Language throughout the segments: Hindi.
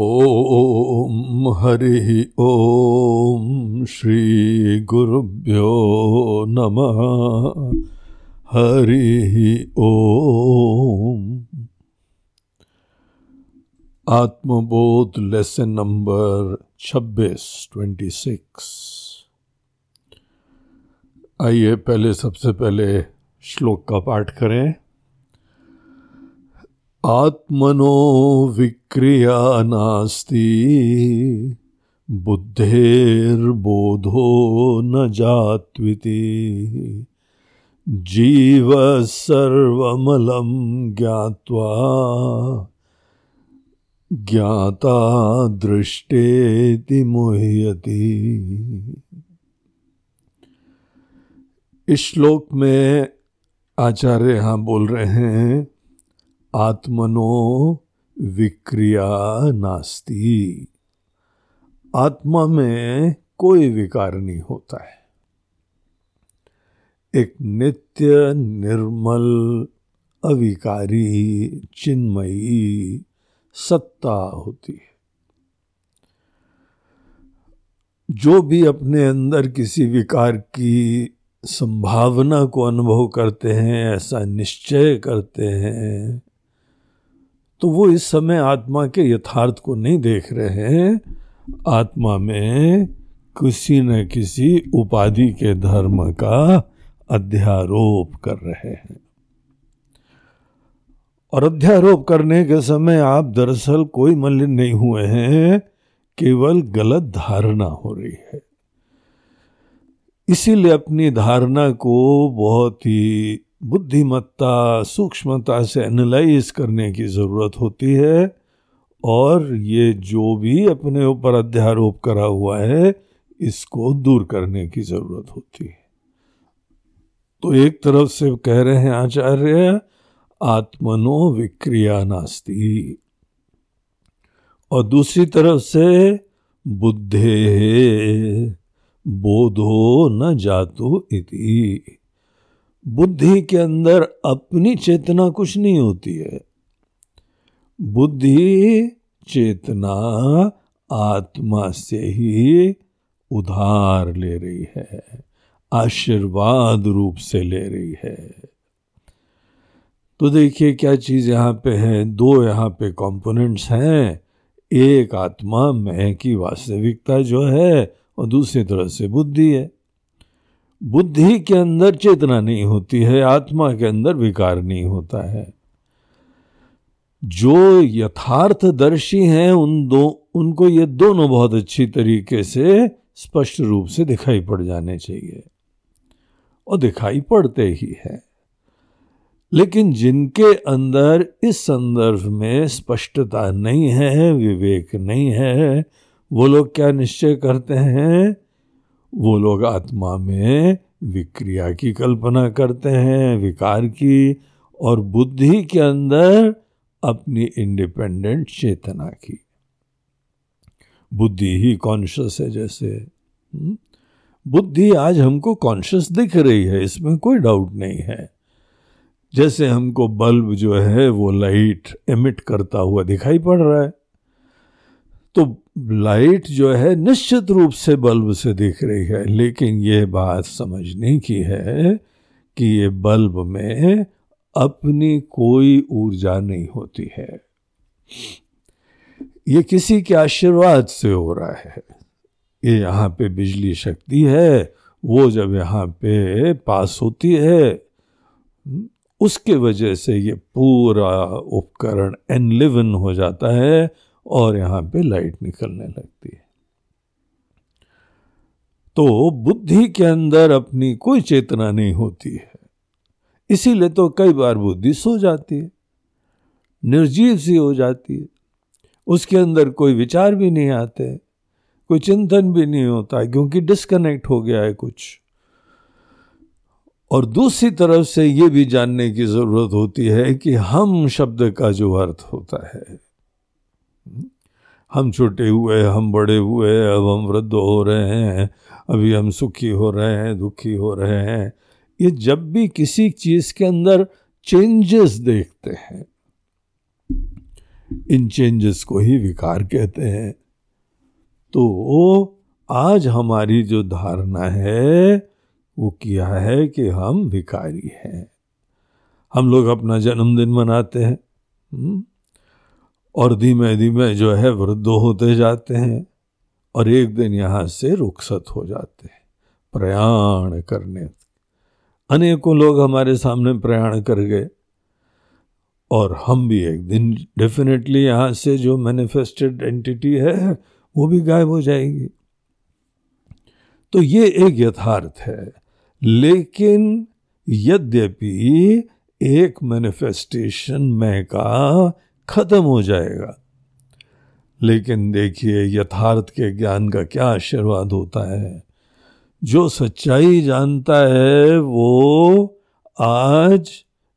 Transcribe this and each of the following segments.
ॐ हरिः ॐ श्रीगुरुभ्यो नमः। हरिः ॐ। आत्मबोध लेसन नंबर 26 26 आइए पहले, सबसे पहले श्लोक का पाठ करें। आत्मनो विक्रिया नास्ति बुद्धेर्बोधो न जात्विति। जीव सर्वमलं ज्ञात्वा ज्ञाता दृष्टेति मुह्यति। इस श्लोक में आचार्य यहाँ बोल रहे हैं आत्मनो विक्रिया नास्ति। आत्मा में कोई विकार नहीं होता है। एक नित्य निर्मल अविकारी चिन्मयी सत्ता होती है। जो भी अपने अंदर किसी विकार की संभावना को अनुभव करते हैं, ऐसा निश्चय करते हैं तो वो इस समय आत्मा के यथार्थ को नहीं देख रहे हैं। आत्मा में किसी न किसी उपाधि के धर्म का अध्यारोप कर रहे हैं। और अध्यारोप करने के समय आप दरअसल कोई मलिन नहीं हुए हैं, केवल गलत धारणा हो रही है। इसीलिए अपनी धारणा को बहुत ही बुद्धिमत्ता, सूक्ष्मता से एनालाइज करने की ज़रूरत होती है और ये जो भी अपने ऊपर अध्यारोप करा हुआ है, इसको दूर करने की ज़रूरत होती है। तो एक तरफ़ से कह रहे हैं आचार्य, आत्मनो विक्रिया नास्ती। और दूसरी तरफ़ से, बुद्धे बोधो न जातु इति। बुद्धि के अंदर अपनी चेतना कुछ नहीं होती है। बुद्धि चेतना आत्मा से ही उधार ले रही है, आशीर्वाद रूप से ले रही है। तो देखिए क्या चीज़ यहाँ पे है, दो यहाँ पे कंपोनेंट्स हैं। एक आत्मा, मैं की वास्तविकता जो है, और दूसरी तरह से बुद्धि है। बुद्धि के अंदर चेतना नहीं होती है, आत्मा के अंदर विकार नहीं होता है। जो यथार्थदर्शी हैं, उन दो, उनको ये दोनों बहुत अच्छी तरीके से स्पष्ट रूप से दिखाई पड़ जाने चाहिए। और दिखाई पड़ते ही है। लेकिन जिनके अंदर इस संदर्भ में स्पष्टता नहीं है, विवेक नहीं है, वो लोग क्या निश्चय करते हैं? वो लोग आत्मा में विक्रिया की कल्पना करते हैं, विकार की और बुद्धि के अंदर अपनी इंडिपेंडेंट चेतना की। बुद्धि ही कॉन्शियस है जैसे। हम्म? बुद्धि आज हमको कॉन्शियस दिख रही है, इसमें कोई डाउट नहीं है। जैसे हमको बल्ब जो है, वो लाइट एमिट करता हुआ दिखाई पड़ रहा है। तो लाइट जो है निश्चित रूप से बल्ब से दिख रही है, लेकिन ये बात समझने की है कि ये बल्ब में अपनी कोई ऊर्जा नहीं होती है। ये किसी के आशीर्वाद से हो रहा है। ये यहाँ पे बिजली शक्ति है, वो जब यहाँ पे पास होती है, उसके वजह से ये पूरा उपकरण एनलिवन हो जाता है और यहाँ पे लाइट निकलने लगती है। तो बुद्धि के अंदर अपनी कोई चेतना नहीं होती है। इसीलिए तो कई बार बुद्धि सो जाती है, निर्जीव सी हो जाती है। उसके अंदर कोई विचार भी नहीं आते, कोई चिंतन भी नहीं होता, क्योंकि डिस्कनेक्ट हो गया है कुछ। और दूसरी तरफ़ से ये भी जानने की ज़रूरत होती है कि हम शब्द का जो अर्थ होता है हम छोटे हुए हम बड़े हुए अब हम वृद्ध हो रहे हैं, अभी हम सुखी हो रहे हैं, दुखी हो रहे हैं। ये जब भी किसी चीज़ के अंदर चेंजेस देखते हैं, इन चेंजेस को ही विकार कहते हैं। तो आज हमारी जो धारणा है, वो किया है कि हम विकारी हैं। हम लोग अपना जन्मदिन मनाते हैं। हम्म? और धीमे धीमे जो है वृद्ध होते जाते हैं और एक दिन यहाँ से रुखसत हो जाते हैं, प्रयाण करने। अनेकों लोग हमारे सामने प्रयाण कर गए और हम भी एक दिन डेफिनेटली यहाँ से जो मैनिफेस्टेड एंटिटी है, वो भी गायब हो जाएगी। तो ये एक यथार्थ है, लेकिन यद्यपि एक मैनिफेस्टेशन में का खत्म हो जाएगा। लेकिन देखिए, यथार्थ के ज्ञान का क्या आशीर्वाद होता है? जो सच्चाई जानता है, वो आज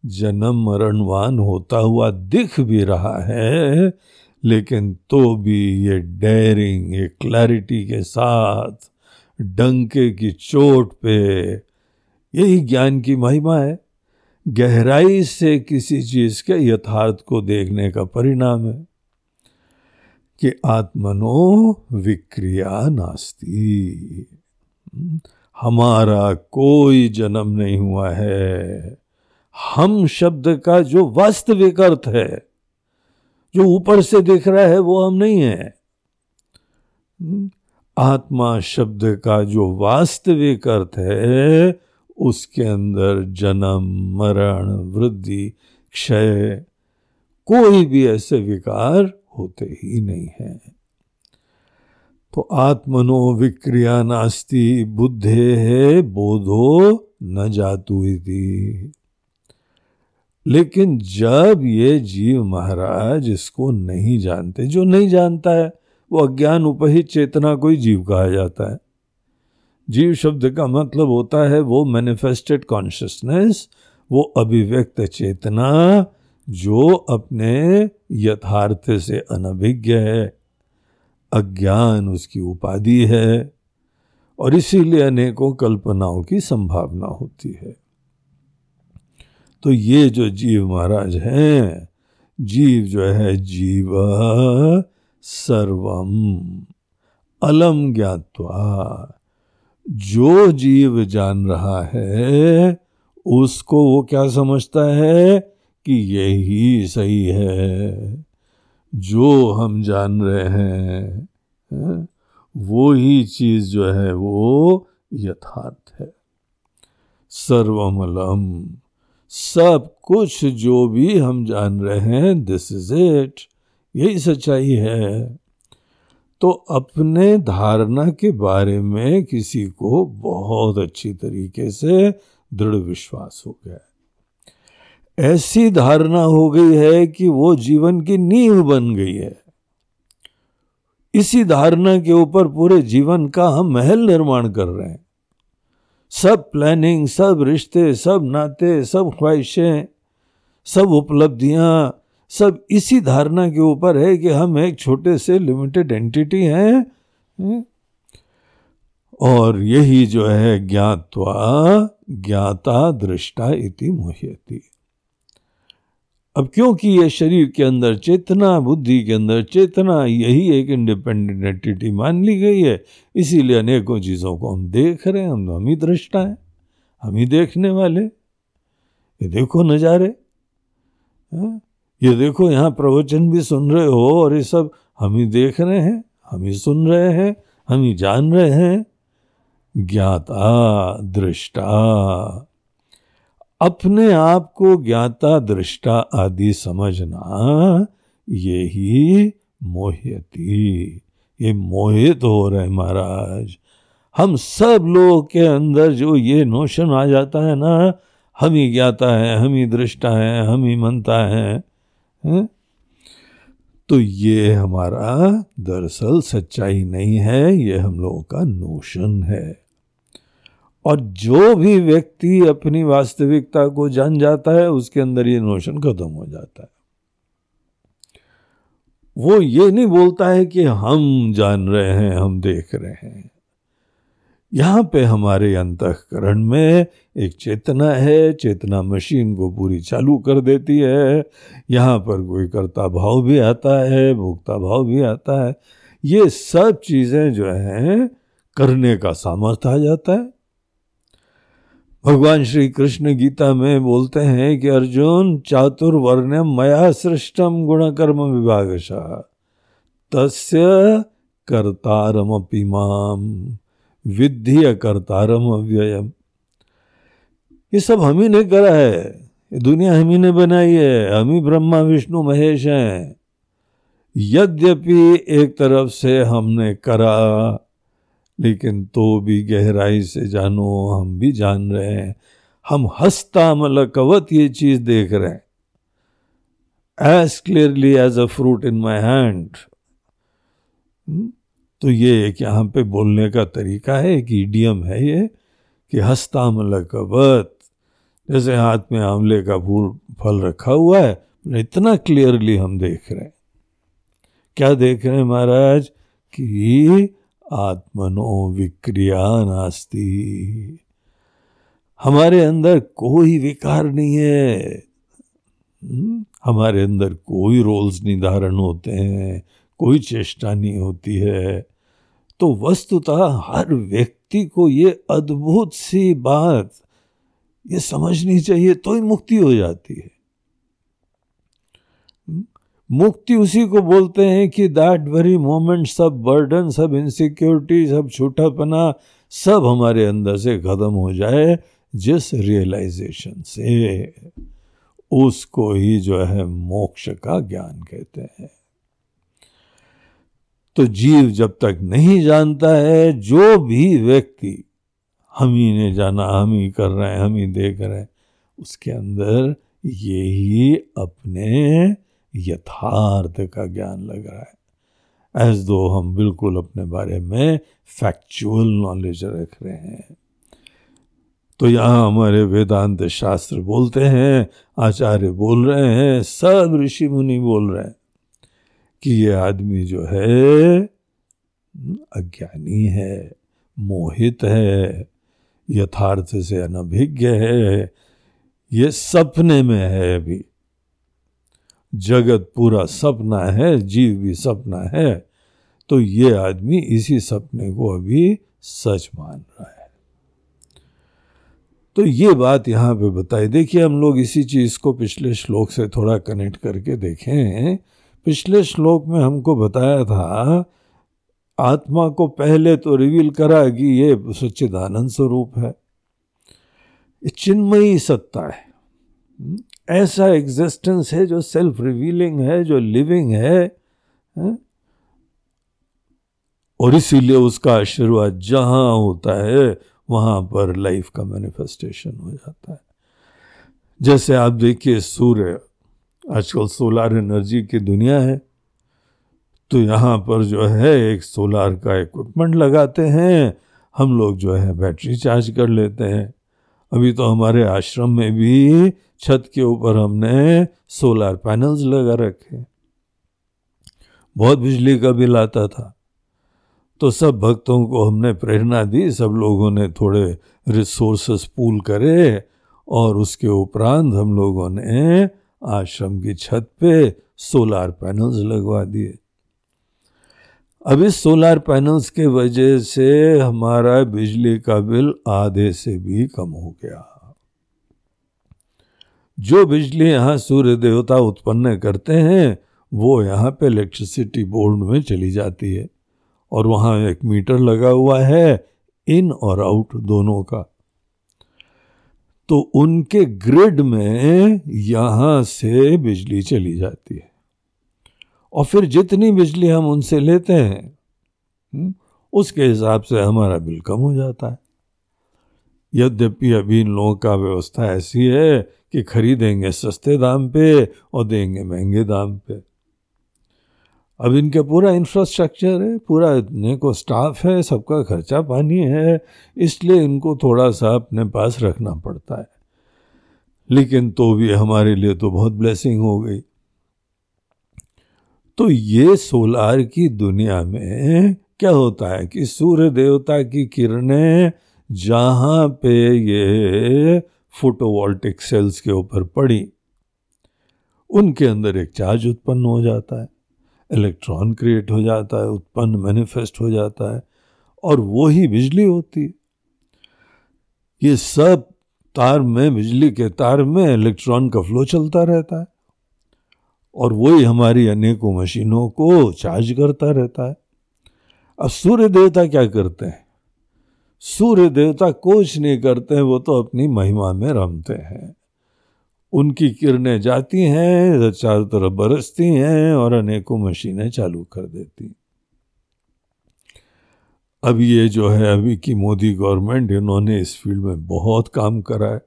जन्म मरणवान होता हुआ दिख भी रहा है, लेकिन तो भी ये डेयरिंग ये क्लैरिटी के साथ, डंके की चोट पे, यही ज्ञान की महिमा है। गहराई से किसी चीज़ के यथार्थ को देखने का परिणाम है कि आत्मनो विक्रिया नास्ती। हमारा कोई जन्म नहीं हुआ है। हम शब्द का जो वास्तविक अर्थ है, जो ऊपर से दिख रहा है, वो हम नहीं है। आत्मा शब्द का जो वास्तविक अर्थ है उसके अंदर जन्म, मरण, वृद्धि, क्षय कोई भी ऐसे विकार होते ही नहीं है। तो आत्मनो विक्रिया नास्ति, बुद्धे है, बोधो न जातु थी लेकिन जब ये जीव महाराज इसको नहीं जानते, जो नहीं जानता है, वो अज्ञान उपहित चेतना को ही जीव कहा जाता है। जीव शब्द का मतलब होता है वो मैनिफेस्टेड कॉन्शियसनेस वो अभिव्यक्त चेतना, जो अपने यथार्थ से अनभिज्ञ है। अज्ञान उसकी उपाधि है और इसीलिए अनेकों कल्पनाओं की संभावना होती है। तो ये जो जीव महाराज हैं, जीव जो है जीव सर्वम, अलम ज्ञातवा। जो जीव जान रहा है, उसको वो क्या समझता है कि यही सही है? जो हम जान रहे हैं वो ही चीज़ जो है वो यथार्थ है। सर्वमलम, सब कुछ जो भी हम जान रहे हैं दिस इज़ इट यही सच्चाई है। तो अपने धारणा के बारे में किसी को बहुत अच्छी तरीके से दृढ़ विश्वास हो गया ऐसी धारणा हो गई है कि वो जीवन की नींव बन गई है। इसी धारणा के ऊपर पूरे जीवन का हम महल निर्माण कर रहे हैं। सब प्लानिंग सब रिश्ते, सब नाते, सब ख्वाहिशें, सब उपलब्धियाँ सब इसी धारणा के ऊपर है कि हम एक छोटे से लिमिटेड एंटिटी हैं हम्म? और यही जो है ज्ञातवा, ज्ञाता दृष्टा इति मुह्यति अब क्योंकि ये शरीर के अंदर चेतना, बुद्धि के अंदर चेतना, यही एक इंडिपेंडेंट एंटिटी मान ली गई है, इसीलिए अनेकों चीज़ों को हम देख रहे हैं, हम हम ही दृष्टा हैं, हम ही देखने वाले ये देखो नज़ारे हाँ? ये देखो यहाँ प्रवचन भी सुन रहे हो और ये सब हम ही देख रहे हैं हम ही सुन रहे हैं हम ही जान रहे हैं। ज्ञाता दृष्टा। अपने आप को ज्ञाता दृष्टा आदि समझना ये ही मोहती ये मोहित हो रहे महाराज। हम सब लोग के अंदर जो ये नोशन आ जाता है ना हम ही ज्ञाता है हम ही दृष्टा है हम ही मनता है, है? तो ये हमारा दरअसल सच्चाई नहीं है, ये हम लोगों का नोशन है। और जो भी व्यक्ति अपनी वास्तविकता को जान जाता है, उसके अंदर ये नोशन खत्म हो जाता है। वो ये नहीं बोलता है कि हम जान रहे हैं, हम देख रहे हैं। यहाँ पे हमारे अंतकरण में एक चेतना है, चेतना मशीन को पूरी चालू कर देती है। यहाँ पर कोई कर्ता भाव भी आता है, भोक्ता भाव भी आता है। ये सब चीज़ें जो हैं, करने का सामर्थ्य आ जाता है। भगवान श्री कृष्ण गीता में बोलते हैं कि, अर्जुन चातुर्वर्ण मया सृष्टम गुण कर्म विभाग तस्य कर्तारम माम। विधि कर्तारम अव्ययम। ये सब हम ही ने करा है। दुनिया हम ही ने बनाई है। हम ही ब्रह्मा, विष्णु, महेश हैं। यद्यपि एक तरफ़ से हमने करा, लेकिन तो भी गहराई से जानो, हम भी जान रहे हैं। हम हस्ता मलकवत ये चीज़ देख रहे हैं। As clearly as a fruit in my hand तो ये एक यहाँ पे बोलने का तरीका है, एक ईडियम है ये, कि हस्ता मलकवत जैसे हाथ में आंवले का फूल, फल रखा हुआ है इतना क्लियरली हम देख रहे हैं। क्या देख रहे हैं महाराज? कि आत्मनो विक्रिया नास्ती। हमारे अंदर कोई विकार नहीं है। हम्म? हमारे अंदर कोई रोल्स निर्धारण होते हैं, कोई चेष्टा नहीं होती है। तो वस्तुतः हर व्यक्ति को ये अद्भुत सी बात, ये समझनी चाहिए तो ही मुक्ति हो जाती है? मुक्ति उसी को बोलते हैं कि दैट वेरी मोमेंट सब बर्डन सब इनसिक्योरिटी सब छोटापना, सब हमारे अंदर से खत्म हो जाए जिस रियलाइजेशन से उसको ही जो है मोक्ष का ज्ञान कहते हैं तो जीव जब तक नहीं जानता है, जो भी व्यक्ति हम ही ने जाना, हम ही कर रहे हैं, हम ही देख रहे हैं, उसके अंदर ये ही अपने यथार्थ का ज्ञान लग रहा है। एज दो हम बिल्कुल अपने बारे में फैक्चुअल नॉलेज रख रहे हैं। तो यहाँ हमारे वेदांत शास्त्र बोलते हैं, आचार्य बोल रहे हैं, सब ऋषि मुनि बोल रहे हैं। कि ये आदमी जो है अज्ञानी है, मोहित है, यथार्थ से अनभिज्ञ है, ये सपने में है अभी। जगत पूरा सपना है, जीव भी सपना है तो ये आदमी इसी सपने को अभी सच मान रहा है। तो ये बात यहाँ पे बताई। देखिए, हम लोग इसी चीज़ को पिछले श्लोक से थोड़ा कनेक्ट करके देखें। पिछले श्लोक में हमको बताया था आत्मा को पहले तो रिवील करा कि ये सच्चिदानंद स्वरूप है। चिन्मयी सत्ता है। ऐसा एग्जिस्टेंस है जो सेल्फ रिवीलिंग है जो लिविंग है, है? और इसीलिए उसका आशीर्वाद जहाँ होता है वहाँ पर लाइफ का मैनिफेस्टेशन हो जाता है। जैसे आप देखिए सूर्य आजकल सोलार एनर्जी की दुनिया है तो यहाँ पर जो है एक सोलार का इक्विपमेंट लगाते हैं। हम लोग जो है बैटरी चार्ज कर लेते हैं। अभी तो हमारे आश्रम में भी छत के ऊपर हमने सोलार पैनल्स लगा रखे बहुत बिजली का बिल आता था तो सब भक्तों को हमने प्रेरणा दी, सब लोगों ने थोड़े रिसोर्सेस पूल करे और उसके उपरांत हम लोगों ने आश्रम की छत पे सोलार पैनल्स लगवा दिए। अब इस सोलार पैनल्स के वजह से हमारा बिजली का बिल आधे से भी कम हो गया। जो बिजली यहाँ सूर्य देवता उत्पन्न करते हैं, वो यहाँ पे इलेक्ट्रिसिटी बोर्ड में चली जाती है और वहाँ एक मीटर लगा हुआ है इन और आउट दोनों का। तो उनके ग्रिड में यहाँ से बिजली चली जाती है। और फिर जितनी बिजली हम उनसे लेते हैं हम्म, उसके हिसाब से हमारा बिल कम हो जाता है। यद्यपि अभी इन लोगों का व्यवस्था ऐसी है कि खरीदेंगे सस्ते दाम पे और देंगे महँगे दाम पे। अब इनके पूरा इंफ्रास्ट्रक्चर है, पूरा इतने को स्टाफ है, सबका खर्चा पानी है, इसलिए इनको थोड़ा सा अपने पास रखना पड़ता है। लेकिन तो भी हमारे लिए तो बहुत ब्लेसिंग हो गई। तो ये सोलार की दुनिया में क्या होता है कि सूर्य देवता की किरणें जहाँ पे ये फोटोवोल्टिक सेल्स के ऊपर पड़ी, उनके अंदर एक चार्ज उत्पन्न हो जाता है। इलेक्ट्रॉन क्रिएट हो जाता है, उत्पन्न मैनिफेस्ट हो जाता है और वो ही बिजली होती है। ये सब तार में, बिजली के तार में इलेक्ट्रॉन का फ्लो चलता रहता है और वही हमारी अनेकों मशीनों को चार्ज करता रहता है। अब सूर्य देवता क्या करते हैं? सूर्य देवता कुछ नहीं करते हैं, वो तो अपनी महिमा में रमते हैं। उनकी किरणें जाती हैं चारों तरफ़ बरसती हैं और अनेकों मशीनें चालू कर देती। अब ये जो है, अभी की मोदी गवर्नमेंट, इन्होंने इस फ़ील्ड में बहुत काम करा है।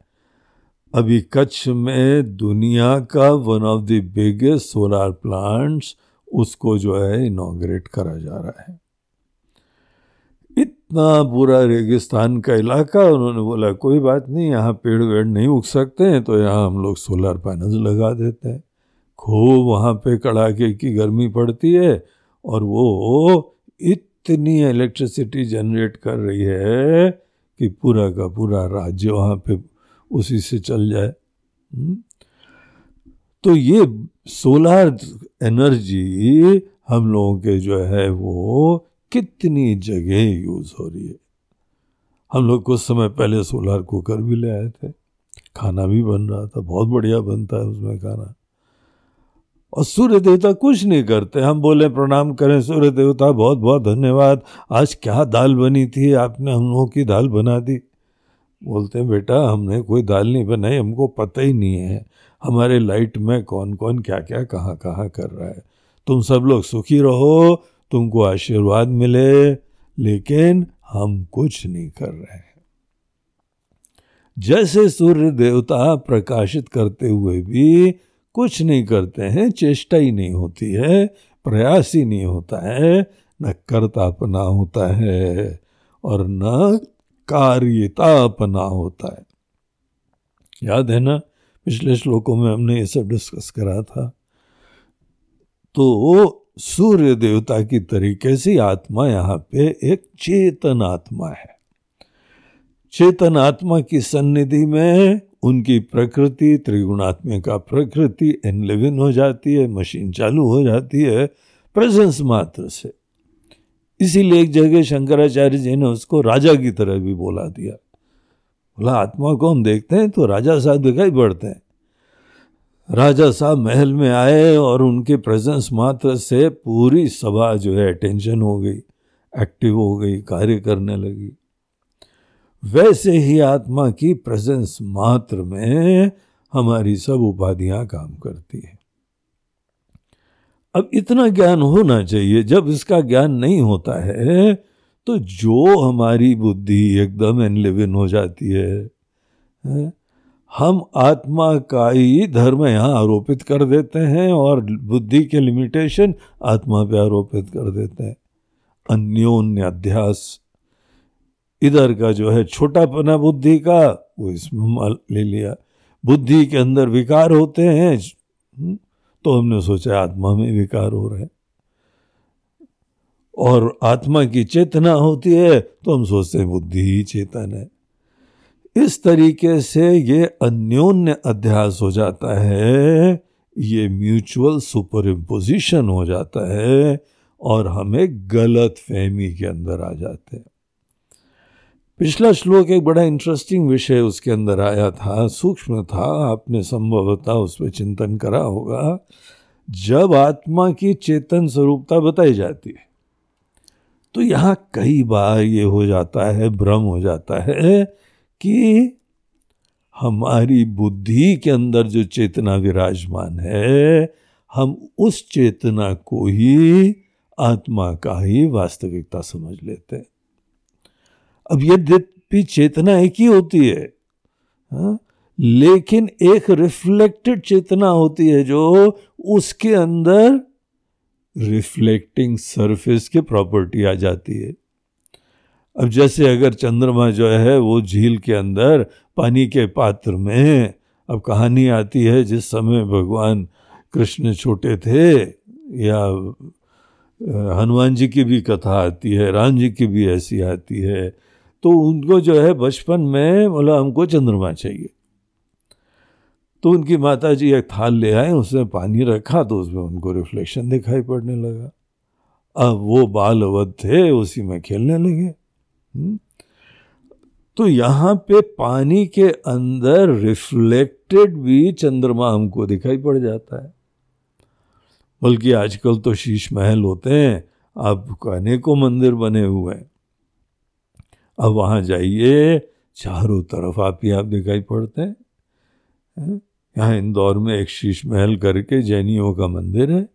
अभी कच्छ में दुनिया का one of the biggest solar plants उसको जो है इनाग्रेट करा जा रहा है। इतना पूरा रेगिस्तान का इलाका, उन्होंने बोला, कोई बात नहीं, यहाँ पेड़ वेड़ नहीं उग सकते हैं तो यहाँ हम लोग सोलर पैनल लगा देते हैं खूब वहाँ पे कड़ाके की गर्मी पड़ती है, और वो इतनी इलेक्ट्रिसिटी जनरेट कर रही है कि पूरा का पूरा राज्य वहाँ पे उसी से चल जाए हम्म? तो ये सोलर एनर्जी हम लोगों के जो है, वो कितनी जगह यूज़ हो रही है। हम लोग कुछ समय पहले सोलर कुकर भी ले आए थे। खाना भी बन रहा था, बहुत बढ़िया बनता है उसमें खाना। और सूर्य देवता कुछ नहीं करते, हम बोले प्रणाम करें सूर्य देवता बहुत बहुत धन्यवाद। आज क्या दाल बनी थी? आपने हम लोगों की दाल बना दी। बोलते हैं, बेटा, हमने कोई दाल नहीं बनाई हमको पता ही नहीं है। हमारे लाइट में कौन कौन क्या क्या कहाँ कहाँ कर रहा है। तुम सब लोग सुखी रहो तुमको आशीर्वाद मिले, लेकिन हम कुछ नहीं कर रहे हैं। जैसे सूर्य देवता प्रकाशित करते हुए भी कुछ नहीं करते हैं, चेष्टा ही नहीं होती है, प्रयास ही नहीं होता है, न कर्ता अपना होता है और न कार्यता अपना होता है। याद है ना, पिछले श्लोकों में हमने ये सब डिस्कस करा था। तो सूर्य देवता की तरीके से आत्मा यहाँ पे एक चेतन आत्मा है। चेतन आत्मा की सन्निधि में उनकी प्रकृति, त्रिगुणात्मिका प्रकृति एनलिविन हो जाती है मशीन चालू हो जाती है प्रेजेंस मात्र से। इसीलिए एक जगह शंकराचार्य जी ने उसको राजा की तरह भी बोला दिया। बोला, आत्मा को हम देखते हैं तो राजा साहब दिखाई पड़ते हैं। राजा साहब महल में आए और उनके प्रेजेंस मात्र से पूरी सभा जो है अटेंशन हो गई एक्टिव हो गई कार्य करने लगी। वैसे ही आत्मा की प्रेजेंस मात्र में हमारी सब उपाधियाँ काम करती है। अब इतना ज्ञान होना चाहिए जब इसका ज्ञान नहीं होता है तो जो हमारी बुद्धि एकदम एनलिविन हो जाती है, है? हम आत्मा का ही धर्म यहाँ आरोपित कर देते हैं और बुद्धि के लिमिटेशन आत्मा पे आरोपित कर देते हैं। अन्योन्य अध्यास। इधर का जो है छोटापना बुद्धि का वो इसमें ले लिया। बुद्धि के अंदर विकार होते हैं हम्म, तो हमने सोचा आत्मा में विकार हो रहे और आत्मा की चेतना होती है तो हम सोचते हैं बुद्धि ही चेतन है। इस तरीके से ये अन्योन्य अध्यास हो जाता है, ये म्यूचुअल सुपर इम्पोजिशन हो जाता है और हमें गलत फहमी के अंदर आ जाते हैं। पिछला श्लोक एक बड़ा इंटरेस्टिंग विषय उसके अंदर आया था, सूक्ष्म था, आपने संभवतः उस पर चिंतन करा होगा। जब आत्मा की चेतन स्वरूपता बताई जाती है तो यहाँ कई बार ये हो जाता है, भ्रम हो जाता है कि हमारी बुद्धि के अंदर जो चेतना विराजमान है, हम उस चेतना को ही आत्मा का ही वास्तविकता समझ लेते हैं अब यद्यपि चेतना एक ही होती है, हा? लेकिन एक रिफ्लेक्टेड चेतना होती है जो उसके अंदर रिफ्लेक्टिंग सरफेस की प्रॉपर्टी आ जाती है अब जैसे अगर चंद्रमा जो है, वो झील के अंदर पानी के पात्र में, अब कहानी आती है, जिस समय भगवान कृष्ण छोटे थे, या हनुमान जी की भी कथा आती है, राम जी की भी ऐसी आती है तो उनको जो है, बचपन में बोला, हमको चंद्रमा चाहिए तो उनकी माता जी एक थाल ले आए उसमें पानी रखा तो उसमें उनको रिफ्लेक्शन दिखाई पड़ने लगा अब वो बाल अवध थे, उसी में खेलने लगे। तो यहाँ पे पानी के अंदर रिफ्लेक्टेड भी चंद्रमा हमको दिखाई पड़ जाता है। बल्कि आजकल तो शीश महल होते हैं अब अनेकों मंदिर बने हुए हैं। अब वहाँ जाइए, चारों तरफ़ आप ही आप दिखाई पड़ते हैं। यहाँ इंदौर में एक शीश महल करके जैनियों का मंदिर है।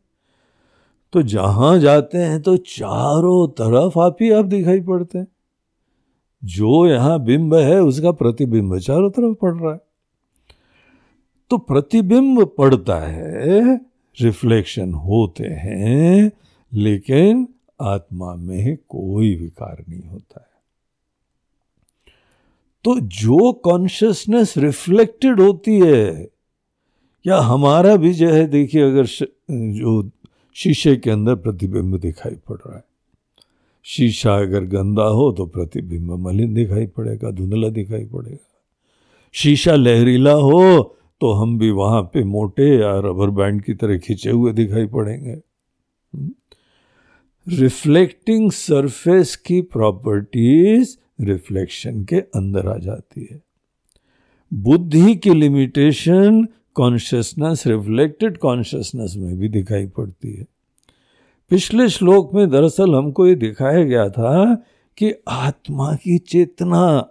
तो जहाँ जाते हैं तो चारों तरफ़ आप ही आप दिखाई पड़ते हैं। जो यहाँ बिंब है, उसका प्रतिबिंब चारों तरफ़ पड़ रहा है। तो प्रतिबिंब पड़ता है, रिफ्लेक्शन होते हैं, लेकिन आत्मा में कोई विकार नहीं होता है। तो जो कॉन्शियसनेस रिफ्लेक्टेड होती है, या हमारा भी जो है, देखिए, अगर जो शीशे के अंदर प्रतिबिंब दिखाई पड़ रहा है शीशा अगर गंदा हो तो प्रतिबिंब मलिन दिखाई पड़ेगा, धुंधला दिखाई पड़ेगा। शीशा लहरीला हो तो हम भी वहाँ पे मोटे या रबर बैंड की तरह खिंचे हुए दिखाई पड़ेंगे। रिफ्लेक्टिंग सरफेस की प्रॉपर्टीज़ रिफ्लेक्शन के अंदर आ जाती है। बुद्धि की लिमिटेशन कॉन्शियसनेस, रिफ्लेक्टेड कॉन्शियसनेस में भी दिखाई पड़ती है। पिछले श्लोक में दरअसल हमको ये दिखाया गया था कि आत्मा की चेतना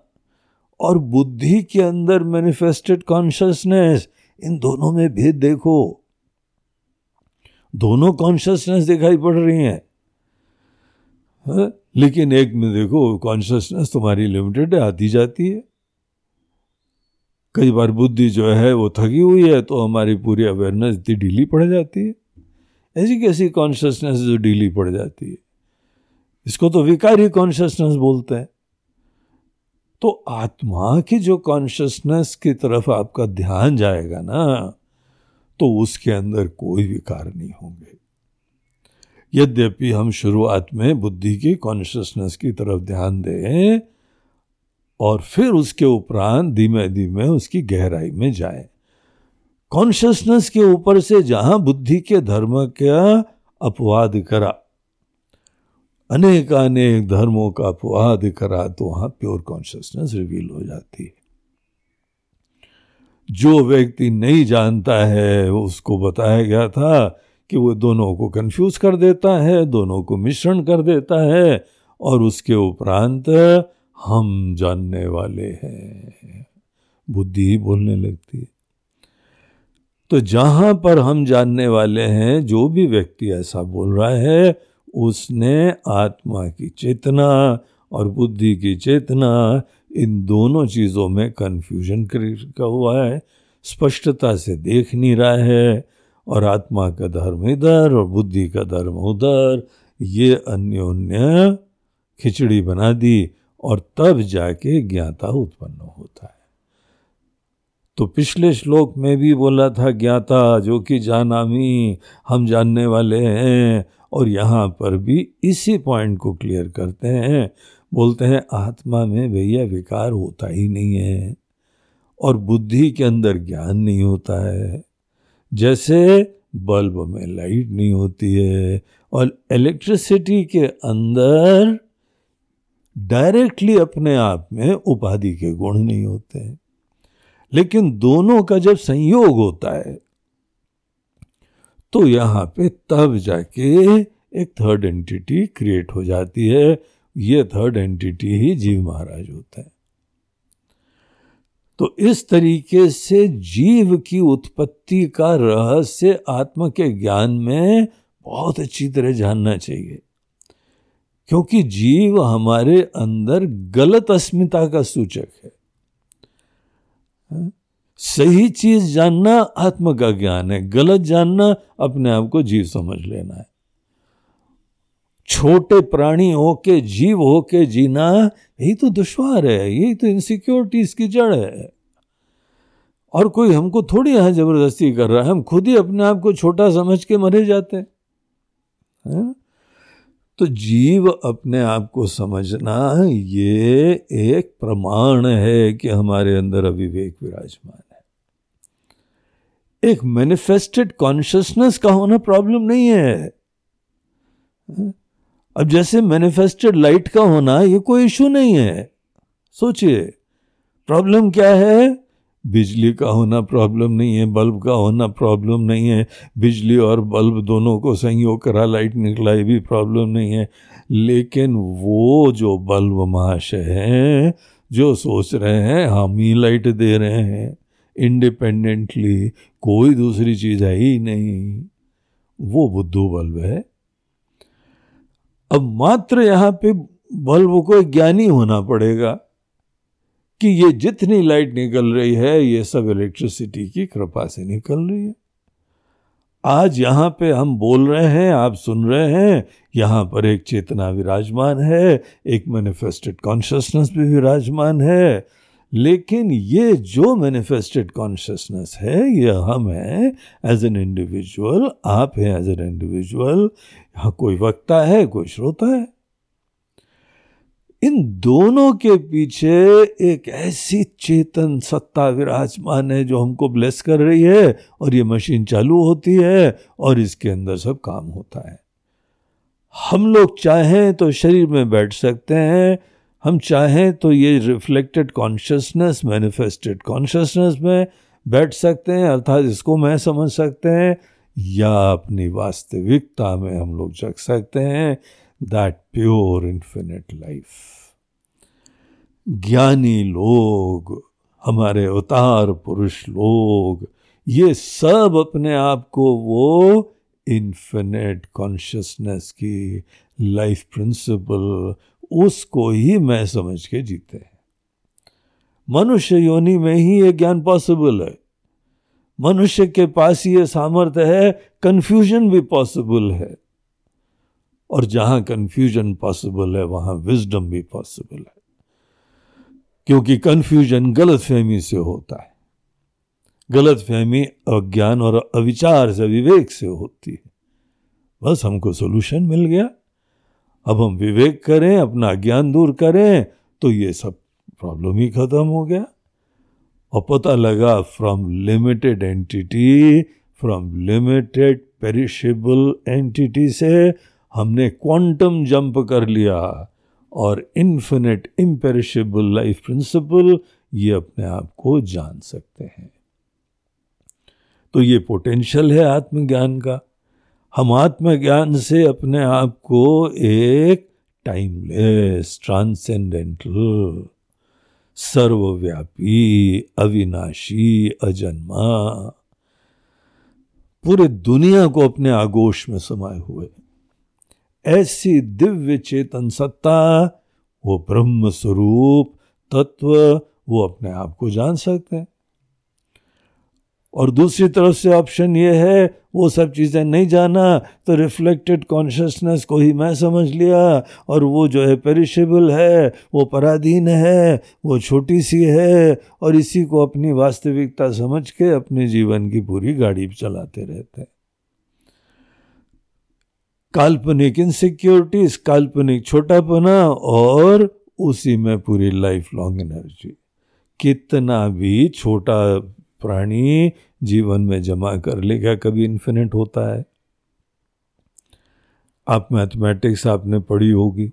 और बुद्धि के अंदर मैनिफेस्टेड कॉन्शियसनेस इन दोनों में भेद देखो। दोनों कॉन्शियसनेस दिखाई पड़ रही हैं। है? लेकिन एक में देखो कॉन्शियसनेस तुम्हारी लिमिटेड है आती जाती है। कई बार बुद्धि जो है, वो थकी हुई है तो हमारी पूरी अवेयरनेस इतनी ढीली पड़ जाती है। ऐसी कैसी कॉन्शियसनेस जो ढीली पड़ जाती है? इसको तो विकारी कॉन्शियसनेस बोलते हैं। तो आत्मा की जो कॉन्शियसनेस की तरफ़ आपका ध्यान जाएगा ना तो उसके अंदर कोई विकार नहीं होंगे। यद्यपि हम शुरुआत में बुद्धि की कॉन्शियसनेस की तरफ़ ध्यान दें और फिर उसके उपरांत धीमे धीमे उसकी गहराई में जाए। कॉन्शियसनेस के ऊपर से जहाँ बुद्धि के धर्म का अपवाद करा अनेक अनेक धर्मों का अपवाद करा तो वहाँ प्योर कॉन्शियसनेस रिवील हो जाती है। जो व्यक्ति नहीं जानता है, उसको बताया गया था कि वो दोनों को कंफ्यूज कर देता है, दोनों को मिश्रण कर देता है, और उसके उपरांत हम जानने वाले हैं। बुद्धि ही बोलने लगती है। तो जहाँ पर हम जानने वाले हैं, जो भी व्यक्ति ऐसा बोल रहा है, उसने आत्मा की चेतना और बुद्धि की चेतना इन दोनों चीज़ों में कन्फ्यूज़न का हुआ है। स्पष्टता से देख नहीं रहा है और आत्मा का धर्म इधर और बुद्धि का धर्म उधर, ये अन्योन्य खिचड़ी बना दी और तब जाके ज्ञाता उत्पन्न होता है। तो पिछले श्लोक में भी बोला था, ज्ञाता, जो कि जानामी हम जानने वाले हैं। और यहाँ पर भी इसी पॉइंट को क्लियर करते हैं। बोलते हैं, आत्मा में भैया विकार होता ही नहीं है। और बुद्धि के अंदर ज्ञान नहीं होता है। जैसे बल्ब में लाइट नहीं होती है, और इलेक्ट्रिसिटी के अंदर डायरेक्टली अपने आप में उपाधि के गुण नहीं होते। हैं लेकिन दोनों का जब संयोग होता है तो यहाँ पे तब जाके एक थर्ड एंटिटी क्रिएट हो जाती है। ये थर्ड एंटिटी ही जीव महाराज होता है। तो इस तरीके से जीव की उत्पत्ति का रहस्य आत्म के ज्ञान में बहुत अच्छी तरह जानना चाहिए। क्योंकि जीव हमारे अंदर गलत अस्मिता का सूचक है। सही चीज़ जानना आत्म का ज्ञान है, गलत जानना अपने आप को जीव समझ लेना है। छोटे प्राणी होके, जीव होके जीना, यही तो दुश्वार है, यही तो इनसिक्योरिटीज की जड़ है। और कोई हमको थोड़ी यहाँ ज़बरदस्ती कर रहा है, हम खुद ही अपने आप को छोटा समझ के मरे जाते हैं तो जीव अपने आप को समझना, ये एक प्रमाण है कि हमारे अंदर अविवेक विराजमान एक मैनिफेस्टेड कॉन्शियसनेस का होना प्रॉब्लम नहीं है। अब जैसे मैनिफेस्टेड लाइट का होना, ये कोई इशू नहीं है। सोचिए प्रॉब्लम क्या है? बिजली का होना प्रॉब्लम नहीं है बल्ब का होना प्रॉब्लम नहीं है। बिजली और बल्ब दोनों को संयोग करा लाइट निकला, ये भी प्रॉब्लम नहीं है। लेकिन वो जो बल्ब महाशय हैं, जो सोच रहे हैं, हम ही लाइट दे रहे हैं। इंडिपेंडेंटली कोई दूसरी चीज़ है ही नहीं। वो बुद्धू बल्ब है। अब मात्र यहाँ पे बल्ब को ज्ञानी होना पड़ेगा कि ये जितनी लाइट निकल रही है, ये सब इलेक्ट्रिसिटी की कृपा से निकल रही है। आज यहाँ पे हम बोल रहे हैं, आप सुन रहे हैं, यहाँ पर एक चेतना विराजमान है, एक मैनिफेस्टेड कॉन्शियसनेस भी विराजमान है। लेकिन ये जो मैनिफेस्टेड कॉन्शियसनेस है, ये हम हैं एज एन इंडिविजुअल आप हैं एज एन इंडिविजुअल कोई वक्ता है, कोई श्रोता है। इन दोनों के पीछे एक ऐसी चेतन सत्ता विराजमान है जो हमको ब्लेस कर रही है और ये मशीन चालू होती है और इसके अंदर सब काम होता है। हम लोग चाहें तो शरीर में बैठ सकते हैं हम चाहें तो ये रिफ्लेक्टेड कॉन्शियसनेस मैनिफेस्टेड कॉन्शियसनेस में बैठ सकते हैं, अर्थात इसको मैं समझ सकते हैं, या अपनी वास्तविकता में हम लोग जग सकते हैं दैट प्योर इन्फिनिट लाइफ ज्ञानी लोग, हमारे अवतार पुरुष लोग, ये सब अपने आप को वो इन्फिनिट कॉन्शियसनेस की लाइफ प्रिंसिपल उसको ही मैं समझ के जीते हैं। मनुष्य योनि में ही ये ज्ञान पॉसिबल है। मनुष्य के पास ये सामर्थ्य है कंफ्यूजन भी पॉसिबल है। और जहाँ कंफ्यूजन पॉसिबल है, वहाँ विजडम भी पॉसिबल है। क्योंकि कंफ्यूजन गलत फहमी से होता है। गलत फहमी अज्ञान और अविचार से विवेक से होती है। बस हमको सोल्यूशन मिल गया। अब हम विवेक करें, अपना ज्ञान दूर करें तो ये सब प्रॉब्लम ही खत्म हो गया। और पता लगा from limited entity from limited perishable entity से हमने क्वांटम जंप कर लिया और इन्फिनिट इम्पेरिशेबल लाइफ प्रिंसिपल ये अपने आप को जान सकते हैं। तो ये पोटेंशियल है आत्मज्ञान का। हम आत्मज्ञान से अपने आप को एक टाइमलेस ट्रांसेंडेंटल सर्वव्यापी, अविनाशी, अजन्मा, पूरे दुनिया को अपने आगोश में समाये हुए। ऐसी दिव्य चेतन सत्ता, वो ब्रह्म स्वरूप तत्व, वो अपने आप को जान सकते हैं। और दूसरी तरफ़ से ऑप्शन ये है, वो सब चीज़ें नहीं जाना तो रिफ्लेक्टेड कॉन्शियसनेस को ही मैं समझ लिया, और वो जो है पेरिशेबल है, वो पराधीन है, वो छोटी सी है, और इसी को अपनी वास्तविकता समझ के अपने जीवन की पूरी गाड़ी चलाते रहते हैं। काल्पनिक इनसिक्योरिटीज काल्पनिक छोटापना, और उसी में पूरी लाइफ लॉन्ग एनर्जी कितना भी छोटा प्राणी जीवन में जमा कर लेगा कभी इन्फिनिट होता है? आप मैथमेटिक्स आपने पढ़ी होगी।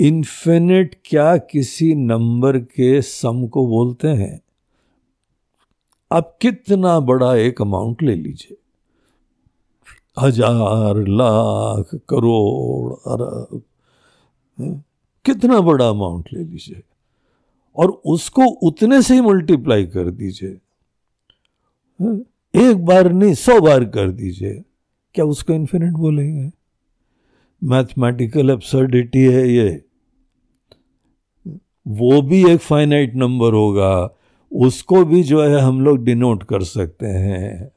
इन्फिनिट क्या किसी नंबर के सम को बोलते हैं? आप कितना बड़ा एक अमाउंट ले लीजिए। हज़ार, लाख, करोड़, अरब कितना बड़ा अमाउंट ले लीजिए? और उसको उतने से ही मल्टीप्लाई कर दीजिए। एक बार नहीं, सौ बार कर दीजिए। क्या उसको इन्फिनिट बोलेंगे? मैथमेटिकल एब्सर्डिटी है ये। वो भी एक फाइनाइट नंबर होगा। उसको भी जो है हम लोग डिनोट कर सकते हैं।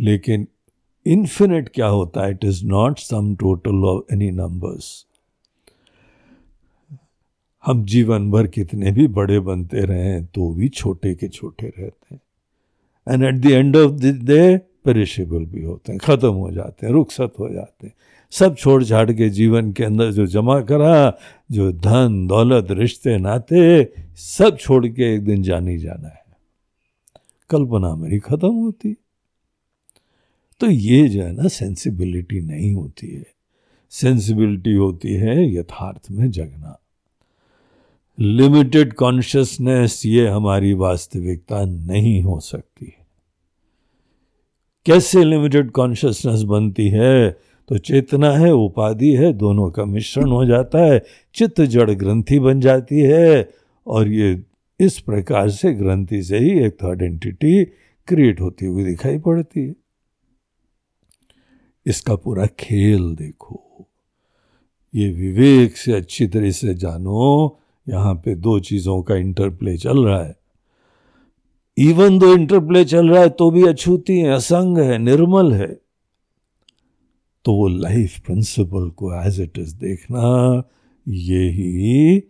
लेकिन इन्फिनिट क्या होता है? It is not sum total of any numbers हम जीवन भर कितने भी बड़े बनते रहें तो भी छोटे के छोटे रहते हैं। And at the end of the day perishable भी होते हैं, ख़त्म हो जाते हैं, रुखसत हो जाते हैं। सब छोड़ छाड़ के जीवन के अंदर जो जमा करा, जो धन, दौलत, रिश्ते, नाते, सब छोड़ के एक दिन जानी जाना है। कल्पना मेरी खत्म होती। तो ये जो है ना सेंसिबिलिटी नहीं होती है। सेंसिबिलिटी होती है यथार्थ में जगना। लिमिटेड कॉन्शियसनेस ये हमारी वास्तविकता नहीं हो सकती कैसे लिमिटेड कॉन्शियसनेस बनती है? तो चेतना है, उपाधि है, दोनों का मिश्रण हो जाता है, चित्त जड़ ग्रंथि बन जाती है, और ये इस प्रकार से ग्रंथि से ही एक थर्ड एंटिटी क्रिएट होती हुई दिखाई पड़ती है। इसका पूरा खेल देखो। ये विवेक से अच्छी तरह से जानो यहाँ पे दो चीज़ों का इंटरप्ले चल रहा है। इवन दो इंटरप्ले चल रहा है तो भी अछूती है, असंग है, निर्मल है। तो वो लाइफ प्रिंसिपल को एज इट इज़ देखना, ये ही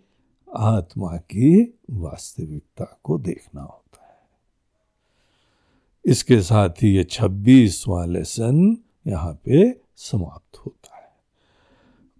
आत्मा की वास्तविकता को देखना होता है। इसके साथ ही ये छब्बीसवां लेसन यहाँ पे समाप्त होता है।